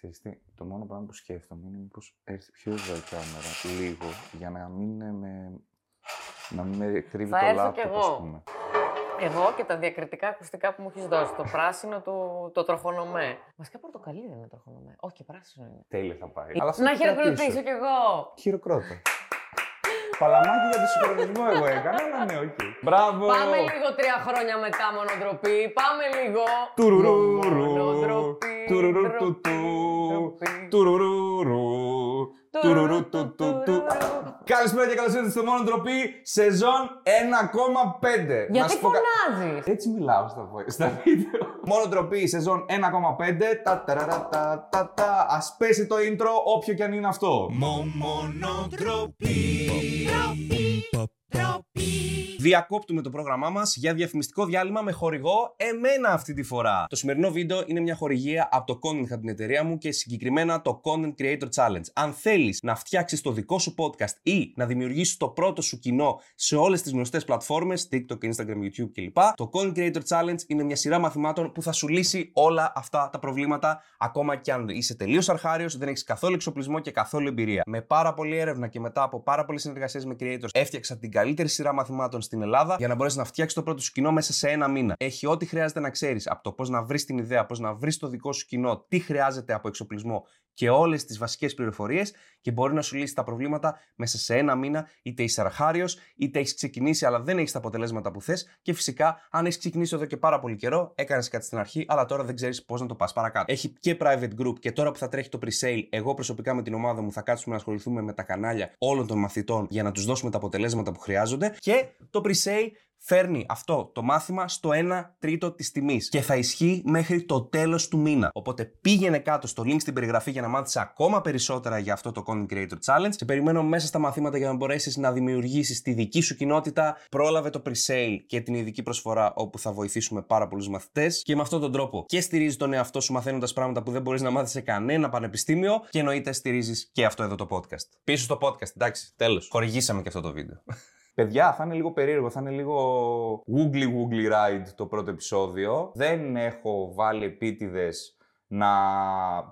Ξέρεις τι, το μόνο πράγμα που σκέφτομαι είναι μήπως έρθει πιο εδώ η κάμερα, λίγο, για να μην με, να μην με κρύβει Θα το έρθω λάπτοπ, κι εγώ. ας πούμε. Εγώ και τα διακριτικά ακουστικά που μου έχεις δώσει. Το πράσινο, το, το τροχονομέ. Βασικά πορτοκαλί δεν είναι τροχονομέ. Όχι, και πράσινο είναι. Τέλεια θα πάει. να θα το χειροκροτήσω κρατήσω. κι εγώ. Χειροκρότο. Παλαμάκι για το συγχρονισμό εγώ έκανα, αλλά ναι, οκ. Μπράβο! Πάμε λίγο τρία χρόνια μετά μονοτροπή. Πάμε λίγο. Τουρουρουρου, Μονοτροπή, τουρουρου, ντροπή, του, του, ντροπή. τουρουρουρου, τουρουρου, του, του, του. Καλησπέρα και καλώς ήρθατε στο Μόνο Ντροπή, σεζόν 1,5. Να Γιατί σου πω κα- φωνάζεις; Έτσι μιλάω στα, βο- στα βίντεο. Μόνο ντροπή, σεζόν 1,5. Τα, ταραρα, τα, τα, τα. Ας πέσει το intro, όποιο και αν είναι αυτό. Διακόπτουμε το πρόγραμμά μας για διαφημιστικό διάλειμμα με χορηγό εμένα αυτή τη φορά. Το σημερινό βίντεο είναι μια χορηγία από το Content Hub, την εταιρεία μου και συγκεκριμένα το Content Creator Challenge. Αν θέλεις να φτιάξεις το δικό σου podcast ή να δημιουργήσεις το πρώτο σου κοινό σε όλες τις γνωστές πλατφόρμες, TikTok, Instagram, YouTube κλπ., το Content Creator Challenge είναι μια σειρά μαθημάτων που θα σου λύσει όλα αυτά τα προβλήματα, ακόμα και αν είσαι τελείως αρχάριος, δεν έχεις καθόλου εξοπλισμό και καθόλου εμπειρία. Με πάρα πολλή έρευνα και μετά από πάρα πολλές συνεργασίες με creators, έφτιαξα την καλύτερη σειρά μαθημάτων στην Ελλάδα για να μπορέσει να φτιάξει το πρώτο σου κοινό μέσα σε ένα μήνα. Έχει ό,τι χρειάζεται να ξέρεις από το πώς να βρεις την ιδέα, πώς να βρεις το δικό σου κοινό, τι χρειάζεται από εξοπλισμό και όλες τις βασικές πληροφορίες και μπορεί να σου λύσει τα προβλήματα μέσα σε ένα μήνα, είτε είσαι αρχάριος, είτε έχεις ξεκινήσει αλλά δεν έχεις τα αποτελέσματα που θες. Και φυσικά, αν έχεις ξεκινήσει εδώ και πάρα πολύ καιρό, έκανες κάτι στην αρχή, αλλά τώρα δεν ξέρεις πώς να το πας παρακάτω. Έχει και private group και τώρα που θα τρέχει το pre-sale, εγώ προσωπικά με την ομάδα μου θα κάτσουμε να ασχοληθούμε με τα κανάλια όλων των μαθητών για να τους δώσουμε τα αποτελέσματα που χρειάζονται. Και το pre-sale φέρνει αυτό το μάθημα στο 1 τρίτο της τιμής και θα ισχύει μέχρι το τέλος του μήνα. Οπότε πήγαινε κάτω στο link στην περιγραφή για να μάθεις ακόμα περισσότερα για αυτό το Content Creator Challenge. Σε περιμένω μέσα στα μαθήματα για να μπορέσεις να δημιουργήσεις τη δική σου κοινότητα. Πρόλαβε το pre-sale και την ειδική προσφορά όπου θα βοηθήσουμε πάρα πολλούς μαθητές. Και με αυτόν τον τρόπο και στηρίζει τον εαυτό σου μαθαίνοντας πράγματα που δεν μπορείς να μάθεις σε κανένα πανεπιστήμιο. Και εννοείται στηρίζεις και αυτό εδώ το podcast. Πίσω στο podcast, εντάξει, τέλος. Χορηγήσαμε και αυτό το βίντεο. Παιδιά, θα είναι λίγο περίεργο, θα είναι λίγο woogly woogly ride το πρώτο επεισόδιο. Δεν έχω βάλει επίτηδες να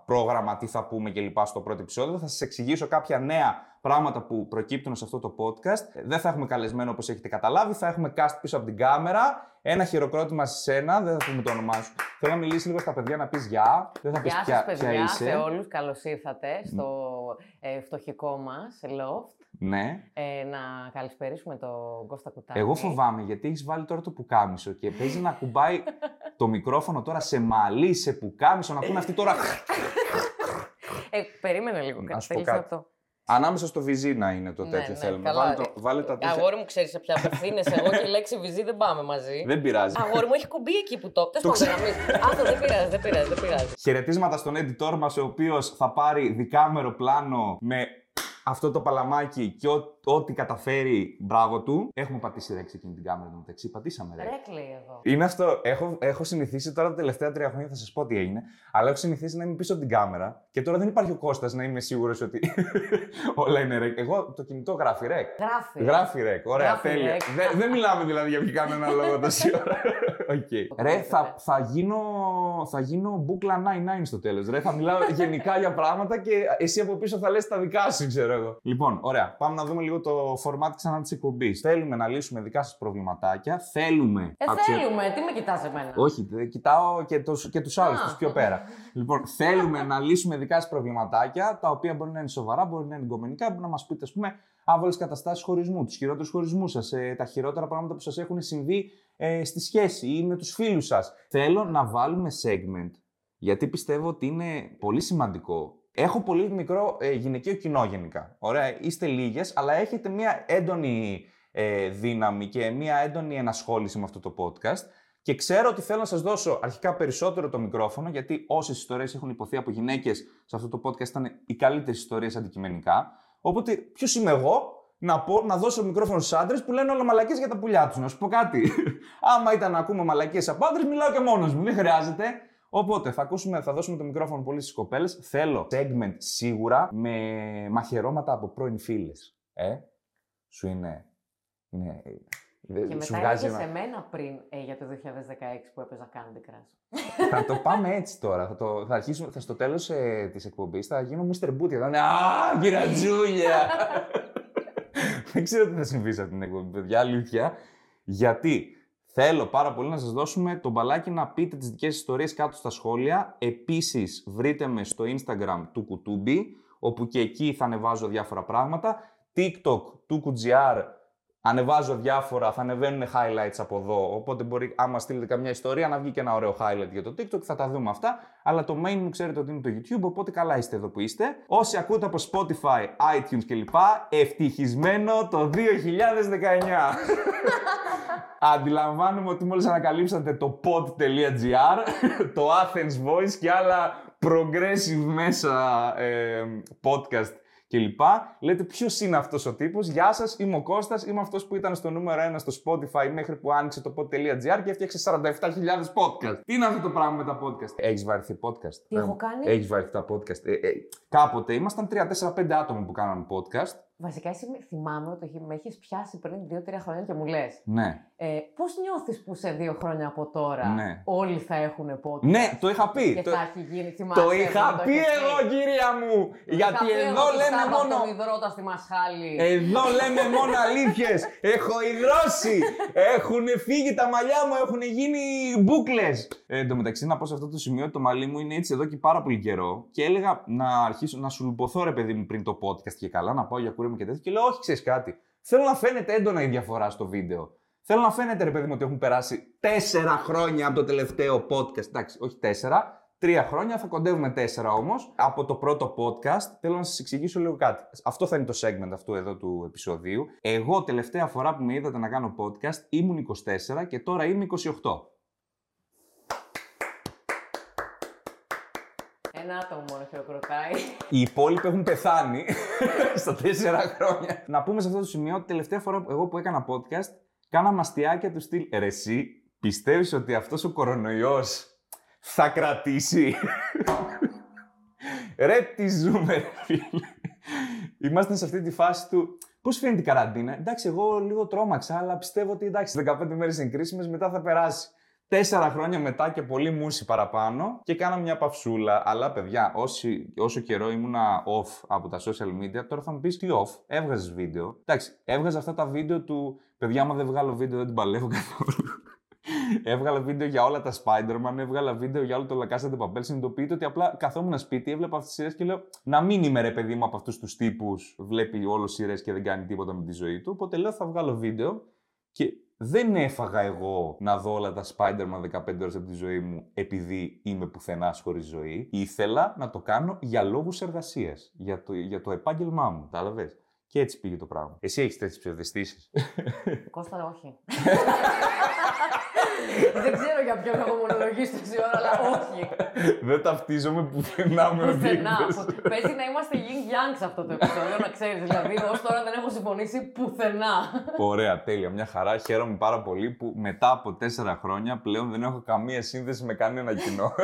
πρόγραμμα τι θα πούμε και λοιπά στο πρώτο επεισόδιο. Θα σας εξηγήσω κάποια νέα πράγματα που προκύπτουν σε αυτό το podcast. Δεν θα έχουμε καλεσμένο όπως έχετε καταλάβει, θα έχουμε cast πίσω από την κάμερα. Ένα χειροκρότημα σε σένα, δεν θα πούμε το όνομά σου. Θέλω να μιλήσεις λίγο στα παιδιά, να πεις γεια. Δεν θα πεις Γεια ποια, σας ποια παιδιά, είσαι. σε όλους. Καλώς ήρθατε στο ε, φτωχικό μας loft. Ναι. Ε, να καλησπερίσουμε τον Κώστα Κουτάκη. Εγώ φοβάμαι γιατί έχεις βάλει τώρα το πουκάμισο και παίζει να κουμπάει το μικρόφωνο τώρα σε μαλλί, σε πουκάμισο, να ακούνε αυτοί τώρα. Ε, περίμενε λίγο. Να κάτι σου πω θέλεις κάτι. να το... Ανάμεσα στο βυζίνα είναι το Ναι, τέτοιο ναι, θέλουμε. καλά, βάλε, ρε. το, βάλε τα τέτοια. Αγόρι μου, ξέρεις σε ποια απευθύνεσαι. Εγώ και η λέξη βυζί δεν πάμε μαζί. Δεν πειράζει. Αγόρι μου, έχει κουμπί εκεί που το. Το Τέλος πάντων, να μην. Άστο, δεν πειράζει, δεν πειράζει, δεν πειράζει. Χαιρετίσματα στον editor μας, ο οποίος θα πάρει δικάμερο πλάνο με αυτό το παλαμάκι και ό- ό,τι καταφέρει, μπράβο του. Έχουμε πατήσει ρεξ εκείνη την κάμερα του μεταξύ. Πατήσαμε ρεξ. Ρεκ λέει εδώ. Είναι αυτό. Έχω, έχω συνηθίσει τώρα τα τελευταία τρία χρόνια, θα σας πω τι έγινε. Αλλά έχω συνηθίσει να είμαι πίσω από την κάμερα και τώρα δεν υπάρχει ο Κώστας να είμαι σίγουρος ότι όλα είναι ρεκ. Εγώ το κινητό γράφει ρεκ. Γράφει. Γράφει ρεκ. Ωραία, Γράφει τέλεια. ρεκ. Δεν, δεν μιλάμε δηλαδή για κανένα λόγο τόση ώρα. Οκ. Ρε, θα, θα, γίνω, θα γίνω μπουκλα 99 στο τέλος. Ρε, θα μιλάω γενικά για πράγματα και εσύ από πίσω θα λες τα δικά σου, ξέρω εγώ. Λοιπόν, ωραία. Πάμε να δούμε λίγο το format ξανά της εκπομπής. Θέλουμε να λύσουμε δικά σας προβληματάκια. Θέλουμε. Ε, αξιο- θέλουμε, τι με κοιτάς εμένα; όχι, δε- κοιτάω και, τους, και τους άλλους, Α. τους πιο πέρα. λοιπόν, θέλουμε να λύσουμε δικά σας προβληματάκια, τα οποία μπορεί να είναι σοβαρά, μπορεί να είναι γκομενικά, μπορεί να μας πείτε, ας πούμε, άβολες καταστάσεις χωρισμού, τους χειρότερους χωρισμούς σας, ε, τα χειρότερα πράγματα που σας έχουν συμβεί ε, στη σχέση ή με τους φίλους σας. Θέλω να βάλουμε segment, γιατί πιστεύω ότι είναι πολύ σημαντικό. Έχω πολύ μικρό ε, γυναικείο κοινό γενικά. Ωραία, είστε λίγες, αλλά έχετε μια έντονη ε, δύναμη και μια έντονη ενασχόληση με αυτό το podcast. Και ξέρω ότι θέλω να σας δώσω αρχικά περισσότερο το μικρόφωνο, γιατί όσε ιστορίες έχουν υποθεί από γυναίκες σε αυτό το podcast ήταν οι καλύτερες ιστορίες αντικειμενικά. Οπότε, ποιος είμαι εγώ να, πω, να δώσω μικρόφωνο στους άντρες που λένε όλα μαλακίες για τα πουλιά τους. Να σου πω κάτι. Άμα ήταν να ακούμε μαλακίες από άντρες, μιλάω και μόνος μου. Δεν χρειάζεται. Οπότε θα, ακούσουμε, θα δώσουμε το μικρόφωνο πολύ στις κοπέλες. Θέλω segment σίγουρα με μαχαιρώματα από πρώην φίλες. Ε, σου είναι. είναι Δεν- Και σου μετά βγάζει έλεγες ένα- σε μένα πριν ε, για το 2016 που έπαιζα Candy Crush. θα το πάμε έτσι τώρα. Θα, το, θα αρχίσουμε, θα στο τέλος ε, της εκπομπής θα γίνω Mr. Booty. Θα είναι «Α, κυρατζούλια». Δεν ξέρω τι θα συμβεί σε αυτήν την εκπομπή, παιδιά, αλήθεια. Γιατί; Θέλω πάρα πολύ να σας δώσουμε το μπαλάκι να πείτε τις δικές σας ιστορίες κάτω στα σχόλια. Επίσης, βρείτε με στο Instagram του Κουτούμπι, όπου και εκεί θα ανεβάζω διάφορα πράγματα. TikTok του Κουτζιάρ, ανεβάζω διάφορα, θα ανεβαίνουν highlights από εδώ. Οπότε μπορεί, άμα στείλετε καμιά ιστορία, να βγει και ένα ωραίο highlight για το TikTok, θα τα δούμε αυτά. Αλλά το main μου ξέρετε ότι είναι το YouTube, οπότε καλά είστε εδώ που είστε. Όσοι ακούτε από Spotify, iTunes κλπ. Ευτυχισμένο το 2019. Αντιλαμβάνομαι ότι μόλις ανακαλύψατε το pod.gr, το Athens Voice και άλλα progressive μέσα ε, podcast κλπ. Λέτε ποιος είναι αυτός ο τύπος; Γεια σας, είμαι ο Κώστας, είμαι αυτός που ήταν στο νούμερο 1 στο Spotify μέχρι που άνοιξε το pod.gr και έφτιαξε 47.000 podcast. Τι είναι αυτό το πράγμα με τα podcast; Έχεις βαρεθεί podcast; Τι έχω κάνει; Έχεις βαρεθεί τα podcast; Ε, ε, κάποτε ήμασταν 3-4-5 άτομα που κάναμε podcast. Βασικά, εσύ με- θυμάμαι ότι με έχεις πιάσει πριν 2-3 χρόνια και μου λες. Ναι. Ε, Πώς νιώθεις που σε δύο χρόνια από τώρα Ναι. όλοι θα έχουν podcast Ναι, το είχα πει. και Το, θα έχει γίνει. Θυμάσαι, το που είχα πει έχεις εγώ, κυρία μου. Το Γιατί είχα πει εδώ εγώ τη λέμε Σάββα μόνο. στον υδρότα στη Μασχάλη. Εδώ λέμε μόνο αλήθειες. Έχω υγρώσει. Έχουν φύγει τα μαλλιά μου, έχουν γίνει μπουκλε. Ε, εν τω μεταξύ, να πω σε αυτό το σημείο ότι το μαλλί μου είναι έτσι εδώ και πάρα πολύ καιρό. Και έλεγα να αρχίσω να σου λουποθώ, ρε παιδί μου, πριν το podcast και καλά, να πάω για κούρεμα και τέτοια. Και λέω, Όχι, ξέρεις κάτι. Θέλω να φαίνεται έντονα η διαφορά στο βίντεο. Θέλω να φαίνεται, ρε παιδί μου, ότι έχουν περάσει τέσσερα χρόνια από το τελευταίο podcast. Εντάξει, όχι τέσσερα, Τρία χρόνια, θα κοντεύουμε τέσσερα όμως. Από το πρώτο podcast θέλω να σας εξηγήσω λίγο κάτι. Αυτό θα είναι το segment αυτού εδώ του επεισοδίου. Εγώ τελευταία φορά που με είδατε να κάνω podcast ήμουν 24 και τώρα είμαι 28. Ένα άτομο μόνο χειροκροτάει. Οι υπόλοιποι έχουν πεθάνει στα τέσσερα χρόνια. Να πούμε σε αυτό το σημείο ότι τελευταία φορά που εγώ που έκανα podcast, κάνα μαστιάκια του στυλ. Ρε εσύ, πιστεύεις ότι αυτός ο κορονοϊός θα κρατήσει; ρε τι ζούμε ρε φίλε. Είμαστε σε αυτή τη φάση του... Πώς φαίνεται η καραντίνα; Εντάξει, εγώ λίγο τρόμαξα, αλλά πιστεύω ότι εντάξει, 15 μέρες είναι κρίσιμες, μετά θα περάσει. Τέσσερα χρόνια μετά και πολύ μουσι παραπάνω και κάναμε μια παυσούλα. Αλλά παιδιά, όσοι, όσο καιρό ήμουνα off από τα social media, τώρα θα μου πεις τι off. Έβγαζες βίντεο. Εντάξει, έβγαζα αυτά τα βίντεο του. Παιδιά, άμα δεν βγάλω βίντεο, δεν την παλεύω καθόλου. Έβγαλα βίντεο για όλα τα Spider-Man, έβγαλα βίντεο για όλο το La Casa de Papel. Συνειδητοποιείτε ότι απλά καθόμουν σπίτι, έβλεπα αυτές τις σειρές και λέω να μην είμαι ρε παιδί μου από αυτούς τους τύπους. Βλέπει όλο σειρές και δεν κάνει τίποτα με τη ζωή του. Οπότε λέω θα βγάλω βίντεο και δεν έφαγα εγώ να δω όλα τα Spider-Man 15 ώρες από τη ζωή μου επειδή είμαι πουθενάς χωρίς ζωή. Ήθελα να το κάνω για λόγους εργασίας, για το, για το επάγγελμά μου, κατάλαβες. Και έτσι πήγε το πράγμα. Εσύ έχεις τέτοιες ψευδεστήσεις. Κώστα, όχι. Δεν ξέρω για ποιον έχω μονολογήσει τόση ώρα, αλλά όχι. δεν ταυτίζομαι πουθενά με Πουθενά. οδήγητες. Που- Παίζει να είμαστε yin yang σε αυτό το επεισόδιο, να ξέρεις. Δηλαδή, ως τώρα δεν έχω συμφωνήσει πουθενά. Ωραία, τέλεια. Μια χαρά. Χαίρομαι πάρα πολύ που μετά από τέσσερα χρόνια πλέον δεν έχω καμία σύνδεση με κανένα κοινό.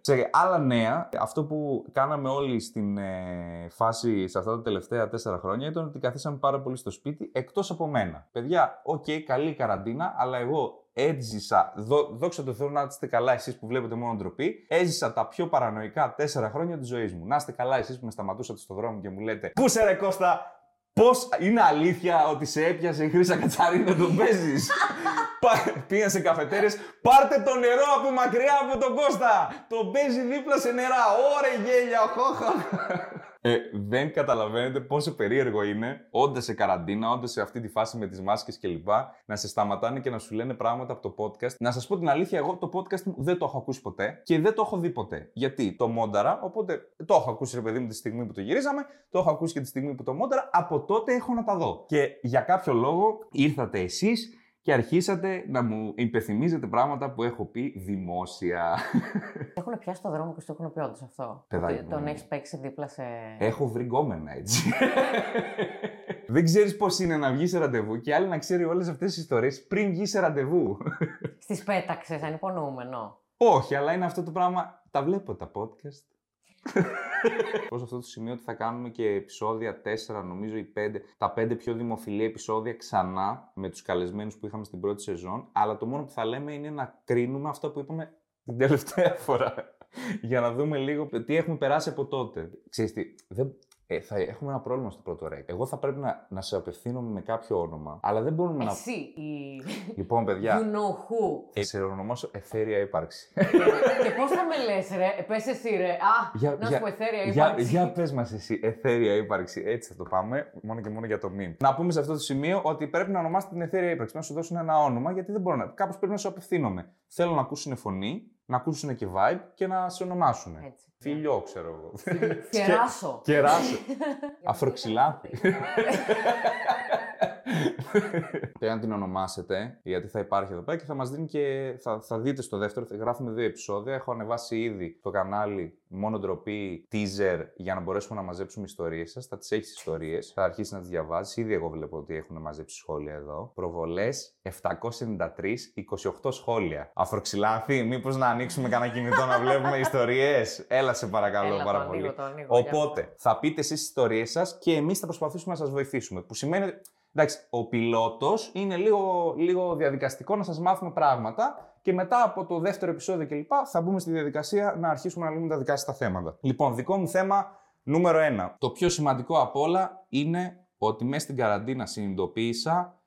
Σε άλλα νέα, αυτό που κάναμε όλοι στην ε, φάση σε αυτά τα τελευταία τέσσερα χρόνια ήταν ότι καθίσαμε πάρα πολύ στο σπίτι εκτός από μένα. Παιδιά, οκ, καλή καραντίνα, αλλά εγώ έζησα, δο, δόξα τω Θεώ να είστε καλά εσείς που βλέπετε μόνο ντροπή, έζησα τα πιο παρανοϊκά τέσσερα χρόνια της ζωής μου. Να είστε καλά εσείς που με σταματούσατε στο δρόμο και μου λέτε «Πού 'σαι ρε Κώστα, Πώς είναι αλήθεια ότι σε έπιασε η Χρύσα Κατσαρίνα να τον παίζεις; Πήγα σε καφετέρες. Πάρτε το νερό από μακριά από τον Κώστα. Τον παίζει δίπλα σε νερά. Ωρε γέλια, χόχα. Ε, δεν καταλαβαίνετε πόσο περίεργο είναι, όντα σε καραντίνα, όντα σε αυτή τη φάση με τις μάσκες κλπ., να σε σταματάνε και να σου λένε πράγματα από το podcast. Να σας πω την αλήθεια, εγώ το podcast μου δεν το έχω ακούσει ποτέ και δεν το έχω δει ποτέ. Γιατί το μόνταρα, οπότε το έχω ακούσει ρε παιδί μου τη στιγμή που το γυρίζαμε, το έχω ακούσει και τη στιγμή που το μόνταρα, από τότε έχω να τα δω. Και για κάποιο λόγο ήρθατε εσείς και αρχίσατε να μου υπενθυμίζετε πράγματα που έχω πει δημόσια. Έχουν πιάσει το δρόμο και σου έχουν πει όντω αυτό. Παιδάκι Ότι μου. Τον έχεις παίξει δίπλα σε. Έχω βρει γκόμενα έτσι. Δεν ξέρεις πώς είναι να βγεις σε ραντεβού και άλλη να ξέρει όλες αυτές τις ιστορίες πριν βγεις σε ραντεβού. Στις πέταξες, ανυπονοούμενο. Όχι, αλλά είναι αυτό το πράγμα. Τα βλέπω τα podcast. Πώς αυτό το σημείο ότι θα κάνουμε και επεισόδια 4, νομίζω, ή 5, τα 5 πιο δημοφιλή επεισόδια ξανά με τους καλεσμένους που είχαμε στην πρώτη σεζόν. Αλλά το μόνο που θα λέμε είναι να κρίνουμε αυτό που είπαμε την τελευταία φορά. Για να δούμε λίγο τι έχουμε περάσει από τότε. Ξέρεις τι, δεν, ε, θα έχουμε ένα πρόβλημα στο πρώτο ρεκ. Εγώ θα πρέπει να, να σε απευθύνομαι με κάποιο όνομα, αλλά δεν μπορούμε να. Εσύ, η... Λοιπόν, παιδιά, You know who. ε, σε ονομάσω εθέρια ύπαρξη. και και πώς θα με λες, ρε, πες εσύ, ρε. Α, Για- να για- σου πω εθέρια Για, ύπαρξη. για πες μας εσύ, εθέρια ύπαρξη. Έτσι θα το πάμε, μόνο και μόνο για το meme. Να πούμε σε αυτό το σημείο ότι πρέπει να ονομάσετε την εθέρια ύπαρξη. Να σου δώσουν ένα όνομα, γιατί δεν μπορώ να. Κάπως πρέπει να σου απευθύνομαι. Θέλω να ακούσουν φωνή, να ακούσουν και vibe και να σε ονομάσουν. Έτσι. Φιλιό, ξέρω εγώ. Κεράσω. Κεράσω. Αφροξυλάθη. Πρέπει να την ονομάσετε, γιατί θα υπάρχει εδώ πέρα και θα μας δίνει και θα, θα δείτε στο δεύτερο, θα γράφουμε δύο επεισόδια. Έχω ανεβάσει ήδη το κανάλι μόνο ντροπή teaser για να μπορέσουμε να μαζέψουμε ιστορίες σας. Θα τις έχεις ιστορίες, θα αρχίσεις να τις διαβάζεις. Ήδη εγώ βλέπω ότι έχουν μαζέψει σχόλια εδώ. Προβολές 793, 28 σχόλια. Αφροξυλάθη, μήπως να ανοίξουμε κανένα κινητό να βλέπουμε ιστορίες; Έλα σε παρακαλώ Έλα, πάρα το πολύ. ανοίγω, το ανοίγω, για Οπότε, θα πείτε εσείς τις ιστορίες σας και εμείς θα προσπαθήσουμε να σας βοηθήσουμε. Που σημαίνει ότι, εντάξει, ο πιλότος είναι λίγο, λίγο διαδικαστικό να σας μάθουμε πράγματα και μετά από το δεύτερο επεισόδιο κλπ. θα μπούμε στη διαδικασία να αρχίσουμε να λύνουμε τα δικά σας τα θέματα. Λοιπόν, δικό μου θέμα νούμερο ένα. Το πιο σημαντικό απ' όλα είναι ότι μέσα στην καραντίνα συνειδητοποίησα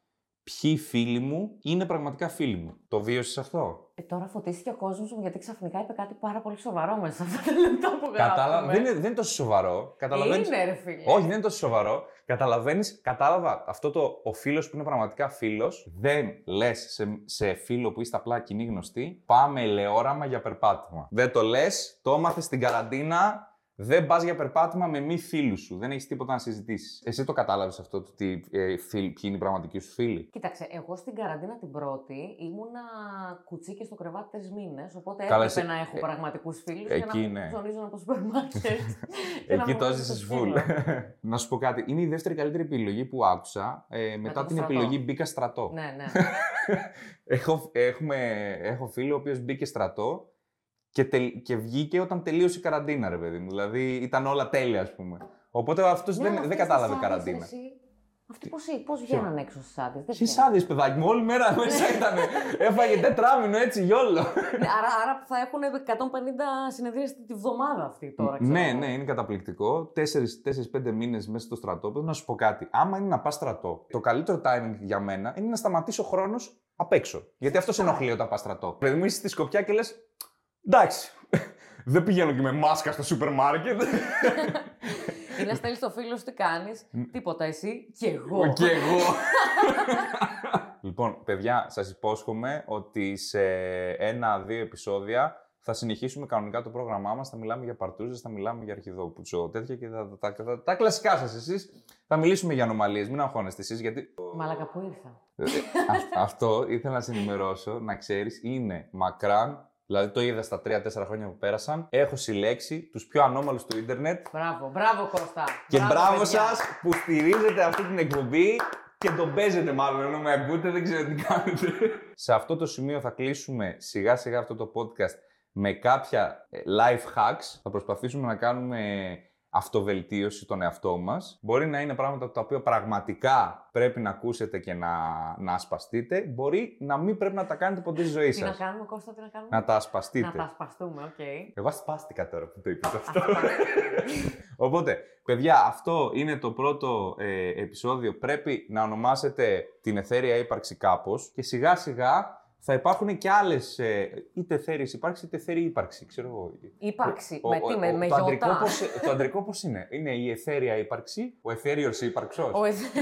ποιοι φίλοι μου είναι πραγματικά φίλοι μου. Το βίωσες αυτό; Ε, τώρα φωτίστηκε ο κόσμος μου γιατί ξαφνικά είπε κάτι πάρα πολύ σοβαρό μέσα σε αυτά τα λεπτά που γράφουμε. Κατάλαβα. Δεν είναι, δεν είναι τόσο σοβαρό. Καταλαβαίνεις... Είναι, ρε φίλε. Όχι, δεν είναι τόσο σοβαρό. Καταλαβαίνει, κατάλαβα αυτό το ο φίλος που είναι πραγματικά φίλος, δεν λες σε, σε φίλο που είστε απλά κοινή γνωστή, πάμε ελαιόραμα για περπάτημα. Δεν το λες, το έμαθες στην καραντίνα, δεν πας για περπάτημα με μη φίλους σου. Δεν έχεις τίποτα να συζητήσεις. Εσύ το κατάλαβες αυτό, το τι, ε, φίλ, ποιοι είναι οι πραγματικοί σου φίλοι; Κοίταξε, εγώ στην καραντίνα την πρώτη ήμουνα κουτσίκι στο κρεβάτι τρεις μήνες. Οπότε Καλά, έπρεπε εσύ- να έχω ε, πραγματικούς φίλους εκεί για να ναι. μην ψωνίζουν από το σούπερ μάρκετ. και να Εκεί μου το βγάζουν έζησες το full. σκύλο. να σου πω κάτι. Είναι η δεύτερη καλύτερη επιλογή που άκουσα. Ε, μετά το την στρατό. επιλογή μπήκα στρατό. ναι, ναι. έχω, έχουμε, έχω φίλο ο οποίος μπήκε στρατό και, τελ- και βγήκε όταν τελείωσε η καραντίνα, ρε παιδί μου. Δηλαδή ήταν όλα τέλεια, ας πούμε. Οπότε αυτός Ναι, δεν, αυτές δεν τις κατάλαβε άδειες, καραντίνα. εσύ, Αυτοί πώς, πώς βγαίνανε έξω στις άδειες. δεν Ποιε βγαίνανε. άδειες, παιδάκι μου, όλη μέρα μέσα ήταν. Έφαγε τετράμινο έτσι, γιόλο. Ναι, άρα, άρα θα έχουν 150 συνεδρίες τη βδομάδα αυτή τώρα. ξέρω ναι, εγώ. ναι, είναι καταπληκτικό. 4-5 μήνες μέσα στο στρατό. Πρέπει να σου πω κάτι. Άμα είναι να πας στρατό, το καλύτερο timing για μένα είναι να σταματήσει ο χρόνος απ' έξω. Γιατί αυτός σε ενοχλεί όταν πας στρατό. Παιδί μου, είσαι στη σκοπιά και λες. Εντάξει. Δεν πηγαίνω και με μάσκα στο σούπερ μάρκετ. Ή να στέλνεις το φίλο σου τι κάνεις; Τίποτα εσύ και εγώ. Και εγώ. λοιπόν, παιδιά, σας υπόσχομαι ότι σε ένα-δύο επεισόδια θα συνεχίσουμε κανονικά το πρόγραμμά μας. Θα μιλάμε για παρτούζες, θα μιλάμε για αρχιδόπουτσο, τέτοια και τα, τα, τα, τα κλασικά σας εσείς. Θα μιλήσουμε για ανομαλίες, μην αγχώνεστε εσείς, γιατί Μαλάκα που ήρθα; ε, α- αυτό ήθελα να σε ενημερώσω, να ξέρεις, είναι μακράν, δηλαδή το είδα στα 3-4 χρόνια που πέρασαν. Έχω συλλέξει τους πιο ανώμαλους του ίντερνετ Μπράβο, μπράβο Κώστα. και μπράβο παιδιά. σας που στηρίζετε αυτή την εκπομπή και τον παίζετε μάλλον ενώ με ακούτε, δεν ξέρω τι κάνετε. Σε αυτό το σημείο θα κλείσουμε σιγά σιγά αυτό το podcast με κάποια ε, life hacks. Θα προσπαθήσουμε να κάνουμε αυτοβελτίωση τον εαυτό μας. Μπορεί να είναι πράγματα τα οποία πραγματικά πρέπει να ακούσετε και να, να ασπαστείτε. Μπορεί να μην πρέπει να τα κάνετε ποτέ στη ζωή Τι να σας. κάνουμε, Κώστα, τι να κάνουμε; Να τα ασπαστείτε. Να τα ασπαστούμε, οκ. Εγώ ασπάστηκα τώρα που το είπες αυτό. Ασπαστούμε. Οπότε, παιδιά, αυτό είναι το πρώτο ε, επεισόδιο. Πρέπει να ονομάσετε την αιθέρια ύπαρξη κάπως και σιγά σιγά θα υπάρχουν και άλλες ε, είτε αιθέριες ύπαρξη είτε αιθέροι ύπαρξοι, ξέρω εγώ. Ύπαρξη. Ο- με ο- τι, ο- με, με το, αντρικό γιώτα. πώς, το αντρικό πώς είναι; Είναι η αιθέρια ύπαρξη, ο αιθέριος ύπαρξος; Ο αιθ-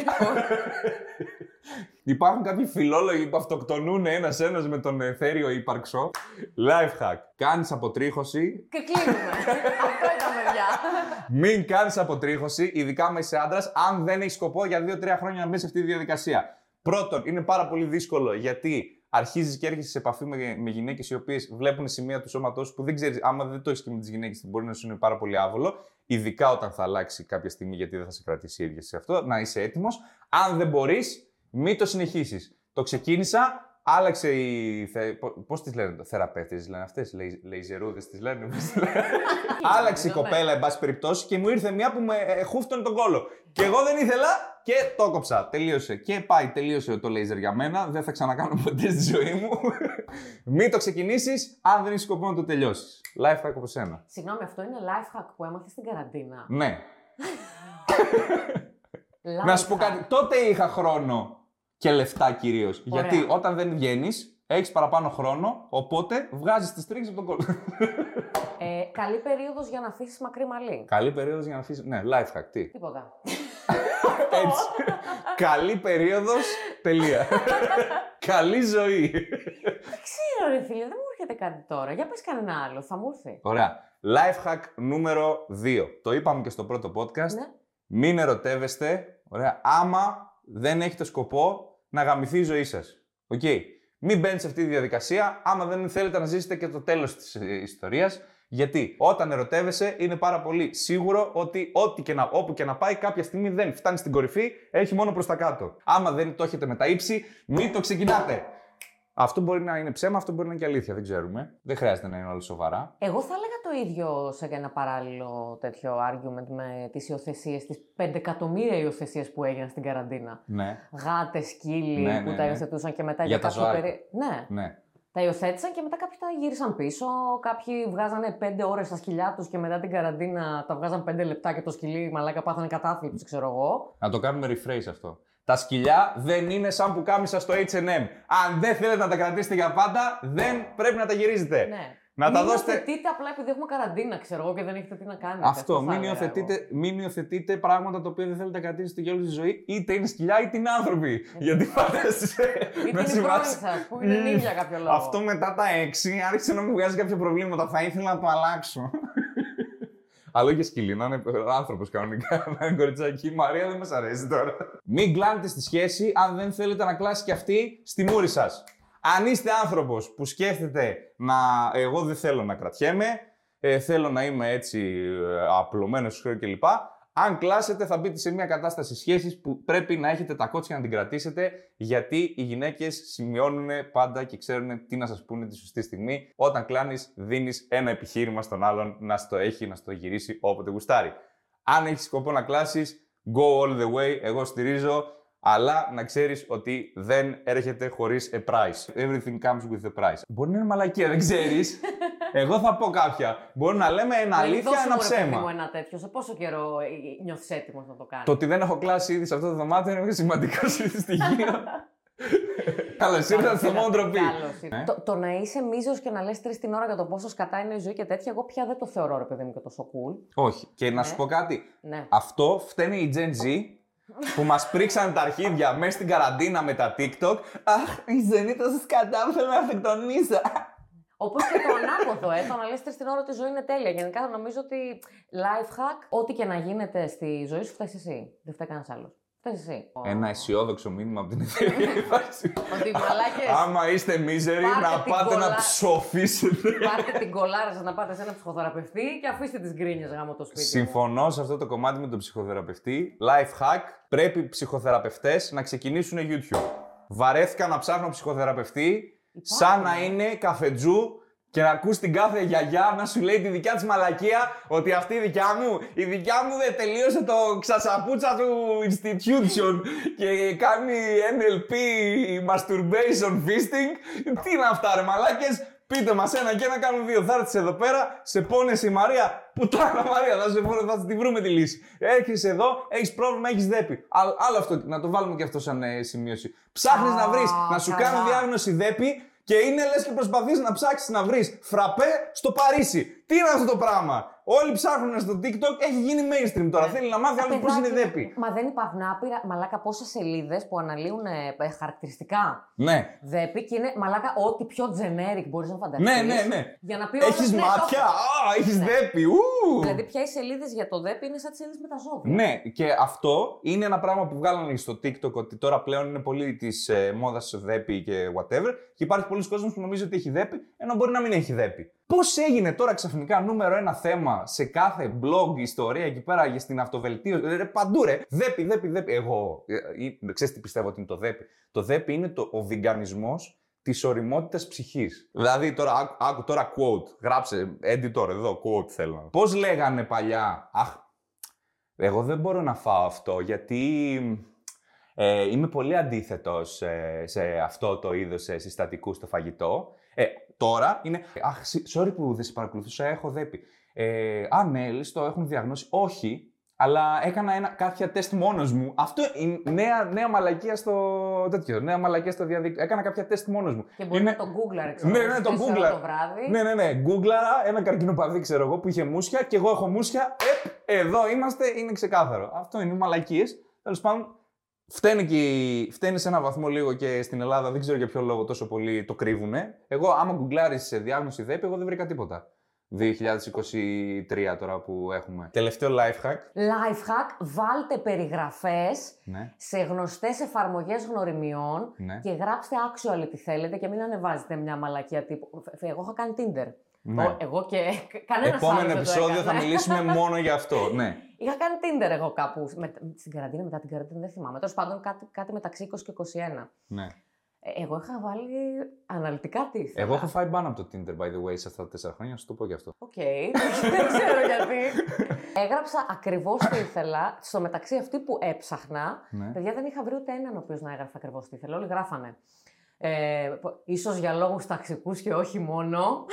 Υπάρχουν κάποιοι φιλόλογοι που αυτοκτονούν ένα-ένα με τον εθέριο ύπαρξο; Life hack. Κάνεις αποτρίχωση Και κλείνουμε. Αυτό ήταν, παιδιά. Μην κάνεις αποτρίχωση, ειδικά άμα είσαι άντρας, αν δεν έχει σκοπό για 2-3 χρόνια να μπεις σε αυτή τη διαδικασία. Πρώτον, είναι πάρα πολύ δύσκολο γιατί αρχίζεις και έρχεσαι σε επαφή με, με γυναίκες οι οποίες βλέπουν σημεία του σώματός σου που δεν ξέρεις, άμα δεν το έχεις και με τις γυναίκες, μπορεί να σου είναι πάρα πολύ άβολο. Ειδικά όταν θα αλλάξει κάποια στιγμή, γιατί δεν θα σε κρατήσει η ίδια σε αυτό, να είσαι έτοιμος. Αν δεν μπορείς, μην το συνεχίσεις. Το ξεκίνησα, Άλλαξε η. Θε... Πώς τις λένε, θεραπεύτε λένε αυτές, λέιζερούδες τις λένε. πώς τις λένε. Άλλαξε η κοπέλα, εν πάση περιπτώσει, και μου ήρθε μία που με ε, χούφτωνε τον κόλο. Και εγώ δεν ήθελα και το κόψα. Τελείωσε. Και πάει, τελείωσε το λέιζερ για μένα. Δεν θα ξανακάνω ποτέ στη ζωή μου. Μην το ξεκινήσεις αν δεν έχει σκοπό να το τελειώσεις. Life hack από σένα. Συγγνώμη, αυτό είναι life hack που έμαθες στην καραντίνα. Ναι. Life Να σου πω hack. κάτι. Τότε είχα χρόνο και λεφτά κυρίως. Γιατί όταν δεν βγαίνεις, έχεις παραπάνω χρόνο, οπότε βγάζεις τις τρίχες από τον κόλλο. Ε, καλή περίοδος για να αφήσεις μακρύ μαλλί. Καλή περίοδος για να αφήσει. Ναι, life hack, τι; Τίποτα. Έτσι. Καλή περίοδος. Τελεία. Καλή ζωή. Δεν ξέρω, ρε φίλε, δεν μου έρχεται κάτι τώρα. Για πες κανένα άλλο, θα μου έρθει. Ωραία. Life hack νούμερο 2. Το είπαμε και στο πρώτο podcast. Ναι. Μην ερωτεύεστε. Ωραία. Άμα δεν έχετε σκοπό να γαμηθεί η ζωή σας. Οκ. Μην μπαίνετε σε αυτή τη διαδικασία άμα δεν θέλετε να ζήσετε και το τέλος της ιστορίας. Γιατί όταν ερωτεύεσαι είναι πάρα πολύ σίγουρο ότι ό,τι και να, όπου και να πάει κάποια στιγμή δεν φτάνει στην κορυφή, έχει μόνο προς τα κάτω. Άμα δεν το έχετε με τα ύψη, μην το ξεκινάτε. Αυτό μπορεί να είναι ψέμα, αυτό μπορεί να είναι και αλήθεια, δεν ξέρουμε. Δεν χρειάζεται να είναι όλα σοβαρά. Εγώ θα έλεγα το ίδιο σε ένα παράλληλο τέτοιο argument με τις υιοθεσίες, τις 5 εκατομμύρια υιοθεσίες που έγιναν στην καραντίνα. Ναι, Γάτες, σκύλοι Ναι, που ναι, τα ναι. υιοθετούσαν και μετά Για για, τα κάποιο ζωάκια. περί... Ναι, ναι. τα υιοθέτησαν και μετά κάποιοι τα γύρισαν πίσω. Κάποιοι βγάζανε 5 ώρες στα σκυλιά τους και μετά την καραντίνα τα βγάζαν 5 λεπτά και το σκυλί μαλάκα πάθανε κατάθλιψη, ξέρω εγώ. Να το κάνουμε rephrase αυτό. Τα σκυλιά δεν είναι σαν που κάμισα στο H&M. Αν δεν θέλετε να τα κρατήσετε για πάντα, δεν πρέπει να τα γυρίζετε. Ναι. Να τα μην δώσετε- υιοθετείτε απλά επειδή έχουμε καραντίνα, ξέρω εγώ, και δεν έχετε τι να κάνετε. Αυτό, θα μην έλεγα εγώ. υιοθετείτε, μην υιοθετείτε πράγματα τα οποία δεν θέλετε να κρατήσετε για όλη τη ζωή, είτε είναι σκυλιά είτε είναι άνθρωποι. Γιατί φαντάζεσαι Είτε να είναι συμβάσει- πρώην σας, που είναι Μμμ. νύχια κάποιο λόγο. Αυτό μετά τα έξι άρχισε να μου βγάζει κάποια προβλήματα. Θα ήθελα να το αλλάξω. Αλλά όχι σκυλί, να είναι άνθρωπος κανονικά, να είναι κοριτσάκι. Η Μαρία δεν μας αρέσει τώρα. Μην κλάνετε στη σχέση αν δεν θέλετε να κλάσει και αυτή στη μούρη σας. Αν είστε άνθρωπος που σκέφτεται να. Εγώ δεν θέλω να κρατιέμαι, ε, θέλω να είμαι έτσι ε, απλωμένος στο χρέο κλπ. Αν κλάσετε, θα μπείτε σε μια κατάσταση σχέσης που πρέπει να έχετε τα κότσια να την κρατήσετε, γιατί οι γυναίκες σημειώνουν πάντα και ξέρουν τι να σας πούνε τη σωστή στιγμή. Όταν κλάνεις, δίνεις ένα επιχείρημα στον άλλον να στο έχει, να στο γυρίσει όποτε γουστάρει. Αν έχεις σκοπό να κλάσεις, go all the way. Εγώ στηρίζω. Αλλά να ξέρεις ότι δεν έρχεται χωρίς a price. Everything comes with a price. Μπορεί να είναι μαλακία, δεν ξέρεις. Εγώ θα πω κάποια. Μπορεί να λέμε ένα Δηλαδή, αλήθεια, δώσε ένα μου, ρε παιδί ψέμα. μου, ένα τέτοιο. Σε πόσο καιρό νιώθεις έτοιμος να το κάνεις; Το ότι δεν έχω κλάσει ήδη σε αυτό το δωμάτιο είναι σημαντικό στοιχείο. Καλώς ήρθατε στο μόνο ντροπή. Καλώς ήρθατε. Ε; Το, το να είσαι μίζος και να λες τρεις την ώρα για το πόσο σκατά είναι η ζωή και τέτοια, εγώ πια δεν το θεωρώ ρε παιδί μου και τόσο cool. Όχι. Και να σου Ναι. πω κάτι. Ναι. Αυτό φταίνει η Gen Z που μας πρίξαν τα αρχίδια μέσα στην καραντίνα με τα TikTok. Αχ, η ζωή είναι τόσο σκατά που θέλω να αυτοκτονήσω. Όπως και το ανάποδο, ε, το να λε τρει την ώρα ότι η ζωή είναι τέλεια. Γενικά νομίζω ότι life hack, ό,τι και να γίνεται στη ζωή σου, φταίεις εσύ. Δεν φταίει κανένας άλλος. Φταίει εσύ. Ένα αισιόδοξο μήνυμα από την εταιρεία. Ότι μαλάκε. Άμα είστε μίζεροι, Πάρτε να την πάτε να κολλά- ψοφήσετε. Πάρτε την κολάρα σας να πάτε σε ένα ψυχοθεραπευτή και αφήστε τις γκρίνιες γάμο το σπίτι. μου. Συμφωνώ σε αυτό το κομμάτι με τον ψυχοθεραπευτή. Life hack. Πρέπει οι ψυχοθεραπευτές να ξεκινήσουν YouTube. Βαρέθηκα να ψάχνω ψυχοθεραπευτή σαν να είναι καφετζού και να ακούς την κάθε γιαγιά να σου λέει τη δικιά της μαλακία ότι αυτή η δικιά μου, η δικιά μου δεν τελείωσε το ξασαπούτσα του institution και κάνει NLP masturbation fisting. Τι είναι αυτά ρε μαλάκες, πείτε μας ένα και ένα κάνουμε δύο. Θα έρθεις εδώ πέρα, σε πόνεσαι η Μαρία, πουτάνα Μαρία, θα, σε, θα τη βρούμε τη λύση. Έρχεσαι εδώ, έχεις πρόβλημα, έχεις δέπη. Άλλο, άλλο αυτό, να το βάλουμε και αυτό σαν ε, σημείωση. Ψάχνεις να βρεις, Α, να σου καλά. κάνουν διάγνωση δέπη και είναι λες και προσπαθείς να ψάξεις να βρεις φραπέ στο Παρίσι. Τι είναι αυτό το πράγμα; Όλοι ψάχνουν στο TikTok, έχει γίνει mainstream τώρα. Θέλει να μάθει άλλο πώς είναι Παιδάκι, δέπη. Μα δεν υπάρχουν άπειρα, μαλάκα πόσες σελίδες που αναλύουν ε, ε, χαρακτηριστικά Ναι. δέπη και είναι μαλάκα ό,τι πιο generic μπορείς να φανταστείς. Ναι, ναι, ναι. Για να πει Έχεις όλος, ναι, το μάτια, έχω. α, έχεις Ναι. δέπη, ου. Δηλαδή πια οι σελίδες για το δέπη είναι σαν τις σελίδες με τα ζώδια. Ναι, και αυτό είναι ένα πράγμα που βγάλανε στο TikTok ότι τώρα πλέον είναι πολύ της ε, μόδας δέπη και whatever. Και υπάρχει πολλοί κόσμος που νομίζει ότι έχει δέπη, ενώ μπορεί να μην έχει δέπη. Πώς έγινε τώρα ξαφνικά νούμερο ένα θέμα σε κάθε blog, ιστορία εκεί πέρα για στην αυτοβελτίωση; Ρε, παντού ρε. Δέπη, δέπη, δέπη. Εγώ. Ε, ε, ξέρεις τι πιστεύω ότι είναι το δέπη. Το δέπη είναι το, ο βιγκανισμός της οριμότητας ψυχής. Δηλαδή, τώρα, άκου, άκου τώρα quote. Γράψε, editor εδώ, quote θέλω. Πώς λέγανε παλιά, Αχ, εγώ δεν μπορώ να φάω αυτό γιατί ε, είμαι πολύ αντίθετος ε, σε αυτό το είδος ε, συστατικούς στο φαγητό. Ε, τώρα είναι, αχ, σ- sorry που δεν σε παρακολουθούσα, έχω δέπει. Ε, α, ναι, λες, το έχουν διαγνώσει. Όχι, αλλά έκανα ένα, κάποια τεστ μόνος μου. Αυτό είναι νέα, νέα μαλακία στο τέτοιο, νέα μαλακία στο διαδίκτυο. Έκανα κάποια τεστ μόνος μου. Και μπορεί Είναι- να το Google, ξέρω. Ναι, ναι, το στις τέσσερα Google. το βράδυ. Ναι, ναι, ναι. Γκούγκλαρα ένα καρκινοπαδί, ξέρω εγώ, που είχε μουσια και εγώ έχω μουσια. Επ, εδώ είμαστε, είναι ξεκάθαρο. Αυτό είναι μαλακίες. Τέλος πάντων, φταίνε, και, οι- φταίνε σε ένα βαθμό λίγο και στην Ελλάδα, δεν ξέρω για ποιο λόγο τόσο πολύ το κρύβουνε. Εγώ, άμα γκουγκλάρεις σε διάγνωση ΔΕΠ, εγώ δεν βρήκα τίποτα. 2023 τώρα που έχουμε. Τελευταίο life hack. Life hack, βάλτε περιγραφές Ναι, σε γνωστές εφαρμογές γνωριμιών ναι. και γράψτε actual τι θέλετε και μην ανεβάζετε μια μαλακία τύπου. Φ- Εγώ είχα κάνει Tinder. Ναι. Ο- Εγώ και κανένας Επόμενο επεισόδιο θα μιλήσουμε μόνο για αυτό. Ναι. Είχα κάνει Tinder εγώ κάπου. Με, στην καραντίνα, μετά την καραντίνα, δεν θυμάμαι. Τέλος πάντων, κάτι, κάτι μεταξύ 20 και 21. ναι. Ε, εγώ είχα βάλει αναλυτικά τι ήθελα. Εγώ έχω φάει ban από το Tinder, by the way, σε αυτά τα τέσσερα χρόνια, να σου το πω γι' αυτό. Οκ, δεν ξέρω γιατί. Έγραψα ακριβώς τι ήθελα. Στο μεταξύ, αυτοί που έψαχνα, Ναι. παιδιά δεν είχα βρει ούτε έναν ο οποίος να έγραφε ακριβώς τι ήθελε. Όλοι γράφανε. Ε, πο- ίσως για λόγους ταξικούς και όχι μόνο.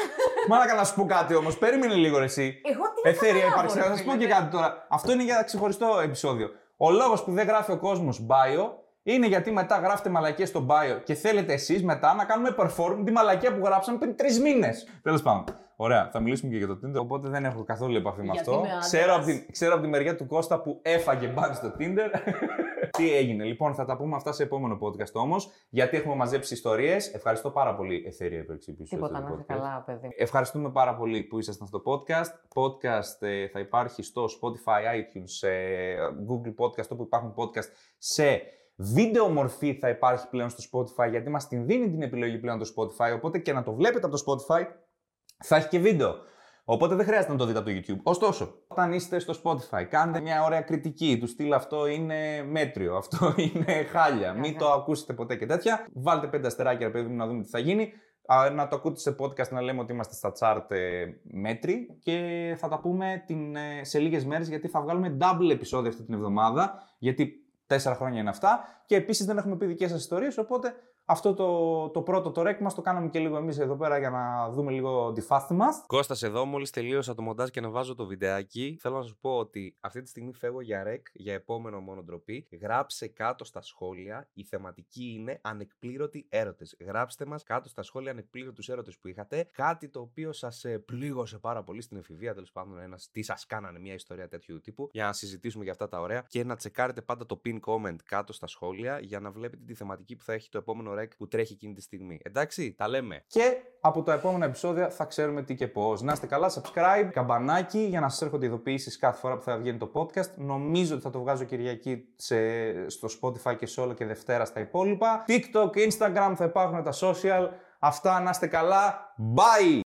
Μάλακα να σου πω κάτι όμως. Περίμενε λίγο ρε, εσύ. Εγώ τι να Εθέρια καταλάβω, υπάρχει. ρε Να σα πω φίλε, και ναι. κάτι τώρα. Αυτό είναι για ξεχωριστό επεισόδιο. Ο λόγος που δεν γράφει ο κόσμος bio είναι γιατί μετά γράφετε μαλακίες στο bio και θέλετε εσείς μετά να κάνουμε perform τη μαλακία που γράψαμε πριν τρεις μήνες. Τέλος πάντων. Ωραία, θα μιλήσουμε και για το Tinder. Οπότε δεν έχω καθόλου επαφή με Γιατί αυτό. είμαι άντρας. Ξέρω από, την, ξέρω από τη μεριά του Κώστα που έφαγε μπαν στο Tinder. Τι έγινε, λοιπόν, θα τα πούμε αυτά σε επόμενο podcast όμως. Γιατί έχουμε μαζέψει ιστορίες. Ευχαριστώ πάρα πολύ, Εθέρια Υπερξή, που είσαι Τίποτα, στο να είσαι podcast. καλά, παιδί. Ευχαριστούμε πάρα πολύ που ήσασταν στο podcast. Podcast ε, θα υπάρχει στο Spotify, iTunes, ε, Google Podcast, όπου υπάρχουν podcast σε βίντεο μορφή θα υπάρχει πλέον στο Spotify, γιατί μας την δίνει την επιλογή πλέον το Spotify, οπότε και να το βλέπετε από το Spotify θα έχει και βίντεο. Οπότε δεν χρειάζεται να το δείτε από το YouTube. Ωστόσο, όταν είστε στο Spotify, κάντε μια ωραία κριτική του στυλ αυτό είναι μέτριο, αυτό είναι χάλια. Μην το ακούσετε ποτέ και τέτοια. Βάλτε πέντε αστεράκια, ρε παιδί μου, να δούμε τι θα γίνει. Α, να το ακούτε σε podcast να λέμε ότι είμαστε στα chart ε, μέτρη και θα τα πούμε την, ε, σε λίγες μέρες γιατί θα βγάλουμε double επεισόδιο αυτή την εβδομάδα γιατί τέσσερα χρόνια είναι αυτά και επίσης δεν έχουμε πει δικές σας ιστορίες οπότε αυτό το, το πρώτο το rec μας το κάναμε και λίγο εμείς εδώ πέρα για να δούμε λίγο τη φάση μας. Κώστας εδώ, μόλις τελείωσα το μοντάζ και να βάζω το βιντεάκι, θέλω να σου πω ότι αυτή τη στιγμή φεύγω για ρεκ, για επόμενο μόνο ντροπή. Γράψε κάτω στα σχόλια, η θεματική είναι ανεκπλήρωτοι έρωτες. Γράψτε μας κάτω στα σχόλια ανεκπλήρωτους έρωτες που είχατε, κάτι το οποίο σας ε, πλήγωσε πάρα πολύ στην εφηβεία, τέλος πάντων ένας, τι σας κάνανε μια ιστορία τέτοιου τύπου, για να συζητήσουμε για αυτά τα ωραία και να τσεκάρετε πάντα το pin comment κάτω στα σχόλια για να βλέπετε τη θεματική που θα έχει το επόμενο rec που τρέχει εκείνη τη στιγμή. Εντάξει, τα λέμε. Και από τα επόμενα επεισόδια θα ξέρουμε τι και πώς. Να είστε καλά, subscribe, καμπανάκι για να σας έρχονται ειδοποιήσεις κάθε φορά που θα βγαίνει το podcast. Νομίζω ότι θα το βγάζω Κυριακή σε, στο Spotify και σε όλο και Δευτέρα στα υπόλοιπα. TikTok, Instagram θα υπάρχουν τα social. Αυτά να είστε καλά. Bye!